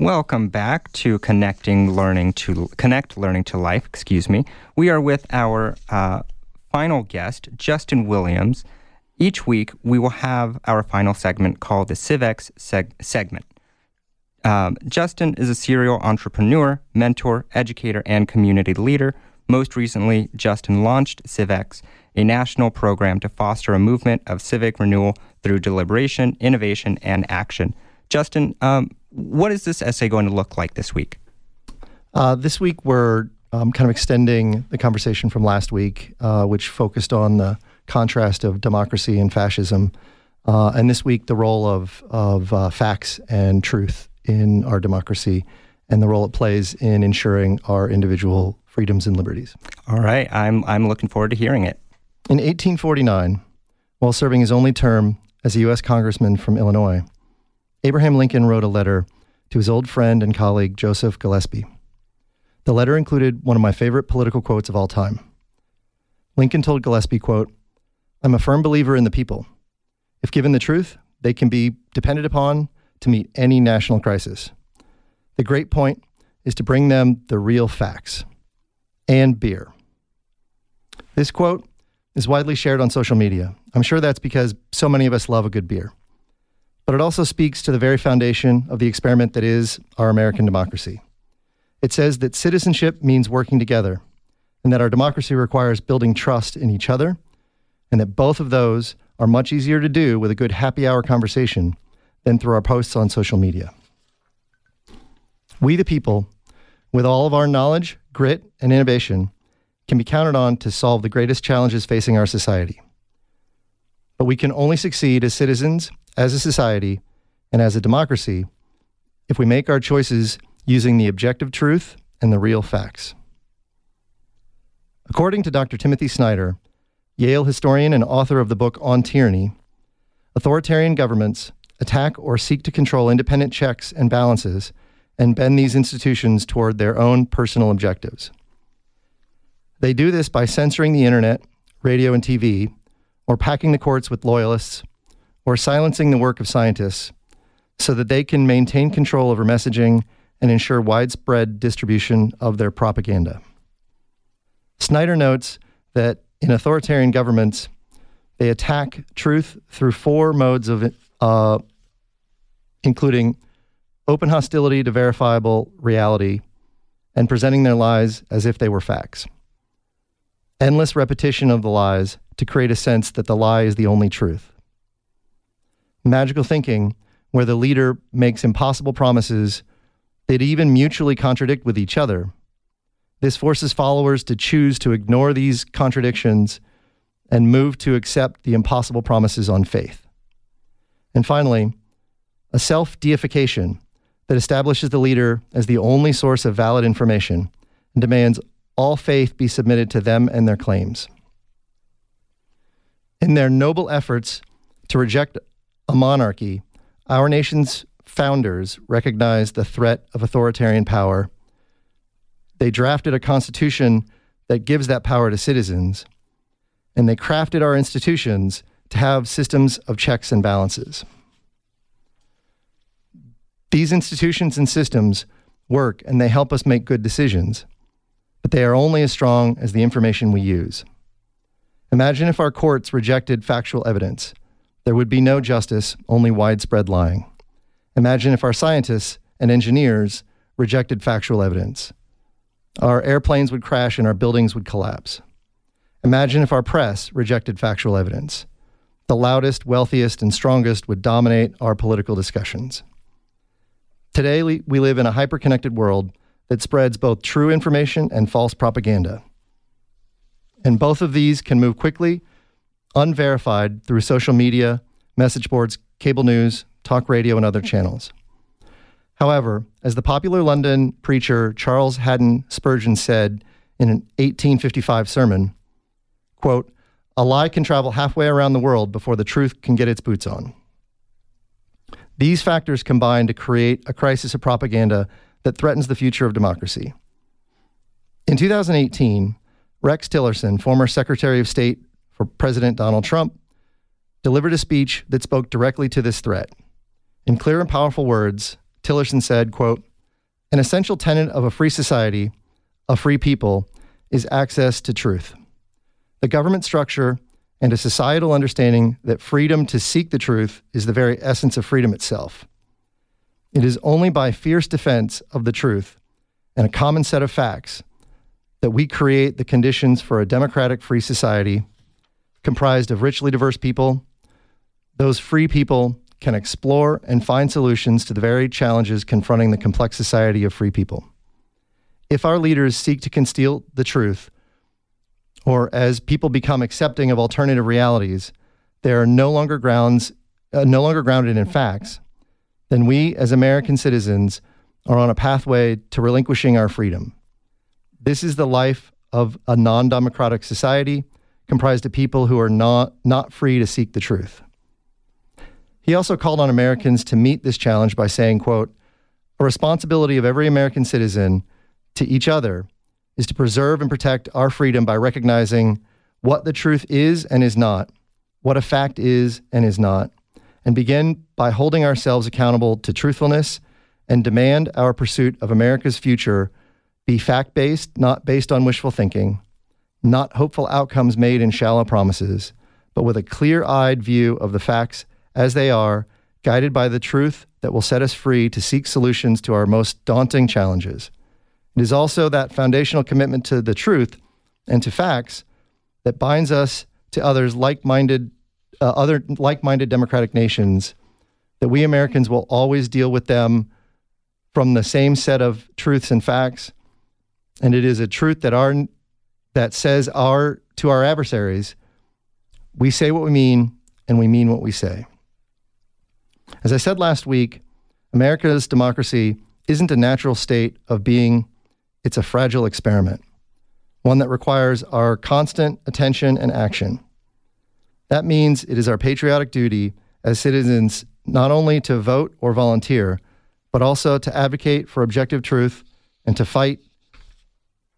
Welcome back to Connecting Learning to Connect Learning to Life. Excuse me. We are with our uh, final guest, Justin Williams. Each week, we will have our final segment called the CivX seg- segment. Um, Justin is a serial entrepreneur, mentor, educator, and community leader. Most recently, Justin launched CivX, a national program to foster a movement of civic renewal through deliberation, innovation, and action. Justin, um, what is this essay going to look like this week? Uh, this week, we're um, kind of extending the conversation from last week, uh, which focused on the contrast of democracy and fascism. Uh, and this week, the role of, of uh, facts and truth in our democracy and the role it plays in ensuring our individual freedoms and liberties. All right. I'm, I'm looking forward to hearing it. In 1849, while serving his only term as a U.S. Congressman from Illinois, Abraham Lincoln wrote a letter to his old friend and colleague Joseph Gillespie. The letter included one of my favorite political quotes of all time. Lincoln told Gillespie, quote, I'm a firm believer in the people. If given the truth, they can be depended upon to meet any national crisis. The great point is to bring them the real facts and beer. This quote is widely shared on social media. I'm sure that's because so many of us love a good beer. But it also speaks to the very foundation of the experiment that is our American democracy. It says that citizenship means working together, and that our democracy requires building trust in each other, and that both of those are much easier to do with a good happy hour conversation than through our posts on social media. We, the people, with all of our knowledge, grit, and innovation, can be counted on to solve the greatest challenges facing our society. But we can only succeed as citizens, as a society, and as a democracy if we make our choices using the objective truth and the real facts. According to Dr. Timothy Snyder, Yale historian and author of the book On Tyranny, authoritarian governments attack or seek to control independent checks and balances and bend these institutions toward their own personal objectives. They do this by censoring the internet, radio, and TV, or packing the courts with loyalists, or silencing the work of scientists so that they can maintain control over messaging and ensure widespread distribution of their propaganda. Snyder notes that in authoritarian governments, they attack truth through four modes of, uh, including open hostility to verifiable reality and presenting their lies as if they were facts. Endless repetition of the lies to create a sense that the lie is the only truth. Magical thinking, where the leader makes impossible promises that even mutually contradict with each other. This forces followers to choose to ignore these contradictions and move to accept the impossible promises on faith. And finally, a self deification that establishes the leader as the only source of valid information and demands all faith be submitted to them and their claims. In their noble efforts to reject a monarchy, our nation's founders recognized the threat of authoritarian power. They drafted a constitution that gives that power to citizens, and they crafted our institutions to have systems of checks and balances. These institutions and systems work and they help us make good decisions, but they are only as strong as the information we use. Imagine if our courts rejected factual evidence. There would be no justice, only widespread lying. Imagine if our scientists and engineers rejected factual evidence. Our airplanes would crash and our buildings would collapse. Imagine if our press rejected factual evidence. The loudest, wealthiest, and strongest would dominate our political discussions. Today, we live in a hyper-connected world that spreads both true information and false propaganda. And both of these can move quickly, unverified through social media, message boards, cable news, talk radio, and other channels. However, as the popular London preacher Charles Haddon Spurgeon said in an 1855 sermon, quote, a lie can travel halfway around the world before the truth can get its boots on. These factors combine to create a crisis of propaganda that threatens the future of democracy. In 2018, Rex Tillerson, former Secretary of State for President Donald Trump, delivered a speech that spoke directly to this threat. In clear and powerful words, Tillerson said, quote, an essential tenet of a free society, a free people, is access to truth. The government structure and a societal understanding that freedom to seek the truth is the very essence of freedom itself. It is only by fierce defense of the truth and a common set of facts that we create the conditions for a democratic free society comprised of richly diverse people. Those free people can explore and find solutions to the varied challenges confronting the complex society of free people. If our leaders seek to conceal the truth, or as people become accepting of alternative realities, they are no longer grounds, uh, no longer grounded in facts, then we as American citizens are on a pathway to relinquishing our freedom. This is the life of a non-democratic society comprised of people who are not, not free to seek the truth. He also called on Americans to meet this challenge by saying, quote, a responsibility of every American citizen to each other is to preserve and protect our freedom by recognizing what the truth is and is not, what a fact is and is not, and begin by holding ourselves accountable to truthfulness and demand our pursuit of America's future be fact based, not based on wishful thinking, not hopeful outcomes made in shallow promises, but with a clear eyed view of the facts as they are, guided by the truth that will set us free to seek solutions to our most daunting challenges. It is also that foundational commitment to the truth and to facts that binds us to others like-minded uh, other like-minded democratic nations that we Americans will always deal with them from the same set of truths and facts. And it is a truth that our that says our to our adversaries we say what we mean and we mean what we say. As i said last week america's democracy isn't a natural state of being. It's a fragile experiment, one that requires our constant attention and action. That means it is our patriotic duty as citizens not only to vote or volunteer, but also to advocate for objective truth and to fight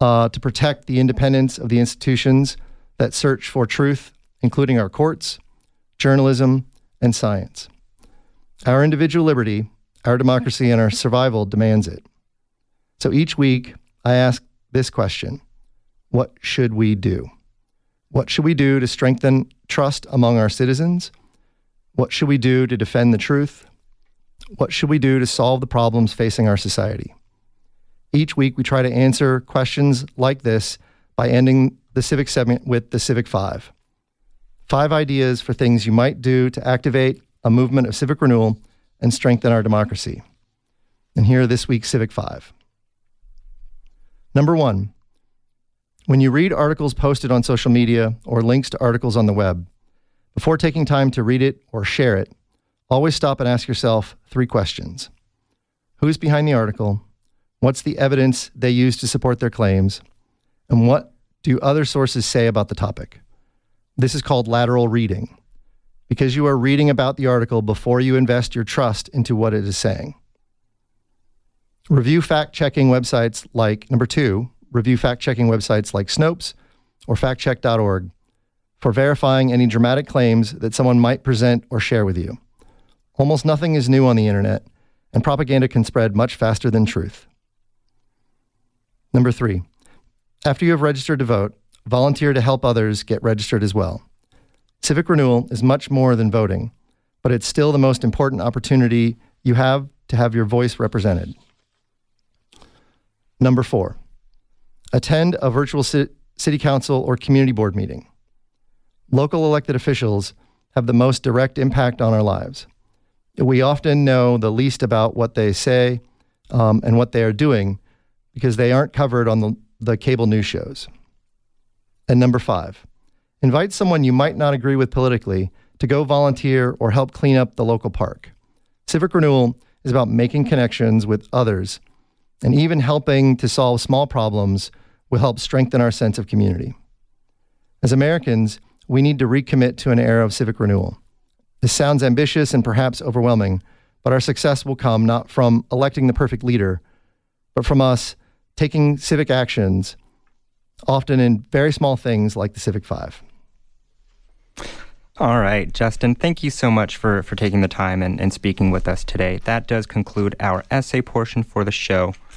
uh, to protect the independence of the institutions that search for truth, including our courts, journalism, and science. Our individual liberty, our democracy, and our survival demands it. So each week, I ask this question What should we do? What should we do to strengthen trust among our citizens? What should we do to defend the truth? What should we do to solve the problems facing our society? Each week, we try to answer questions like this by ending the civic segment with the Civic Five. Five ideas for things you might do to activate a movement of civic renewal and strengthen our democracy. And here are this week's Civic Five. Number one, when you read articles posted on social media or links to articles on the web, before taking time to read it or share it, always stop and ask yourself three questions Who's behind the article? What's the evidence they use to support their claims? And what do other sources say about the topic? This is called lateral reading because you are reading about the article before you invest your trust into what it is saying. Review fact checking websites like, number two, review fact checking websites like Snopes or factcheck.org for verifying any dramatic claims that someone might present or share with you. Almost nothing is new on the internet, and propaganda can spread much faster than truth. Number three, after you have registered to vote, volunteer to help others get registered as well. Civic renewal is much more than voting, but it's still the most important opportunity you have to have your voice represented. Number four, attend a virtual city council or community board meeting. Local elected officials have the most direct impact on our lives. We often know the least about what they say um, and what they are doing because they aren't covered on the, the cable news shows. And number five, invite someone you might not agree with politically to go volunteer or help clean up the local park. Civic renewal is about making connections with others and even helping to solve small problems will help strengthen our sense of community. As Americans, we need to recommit to an era of civic renewal. This sounds ambitious and perhaps overwhelming, but our success will come not from electing the perfect leader, but from us taking civic actions, often in very small things like the Civic Five. All right, Justin, thank you so much for, for taking the time and, and speaking with us today. That does conclude our essay portion for the show.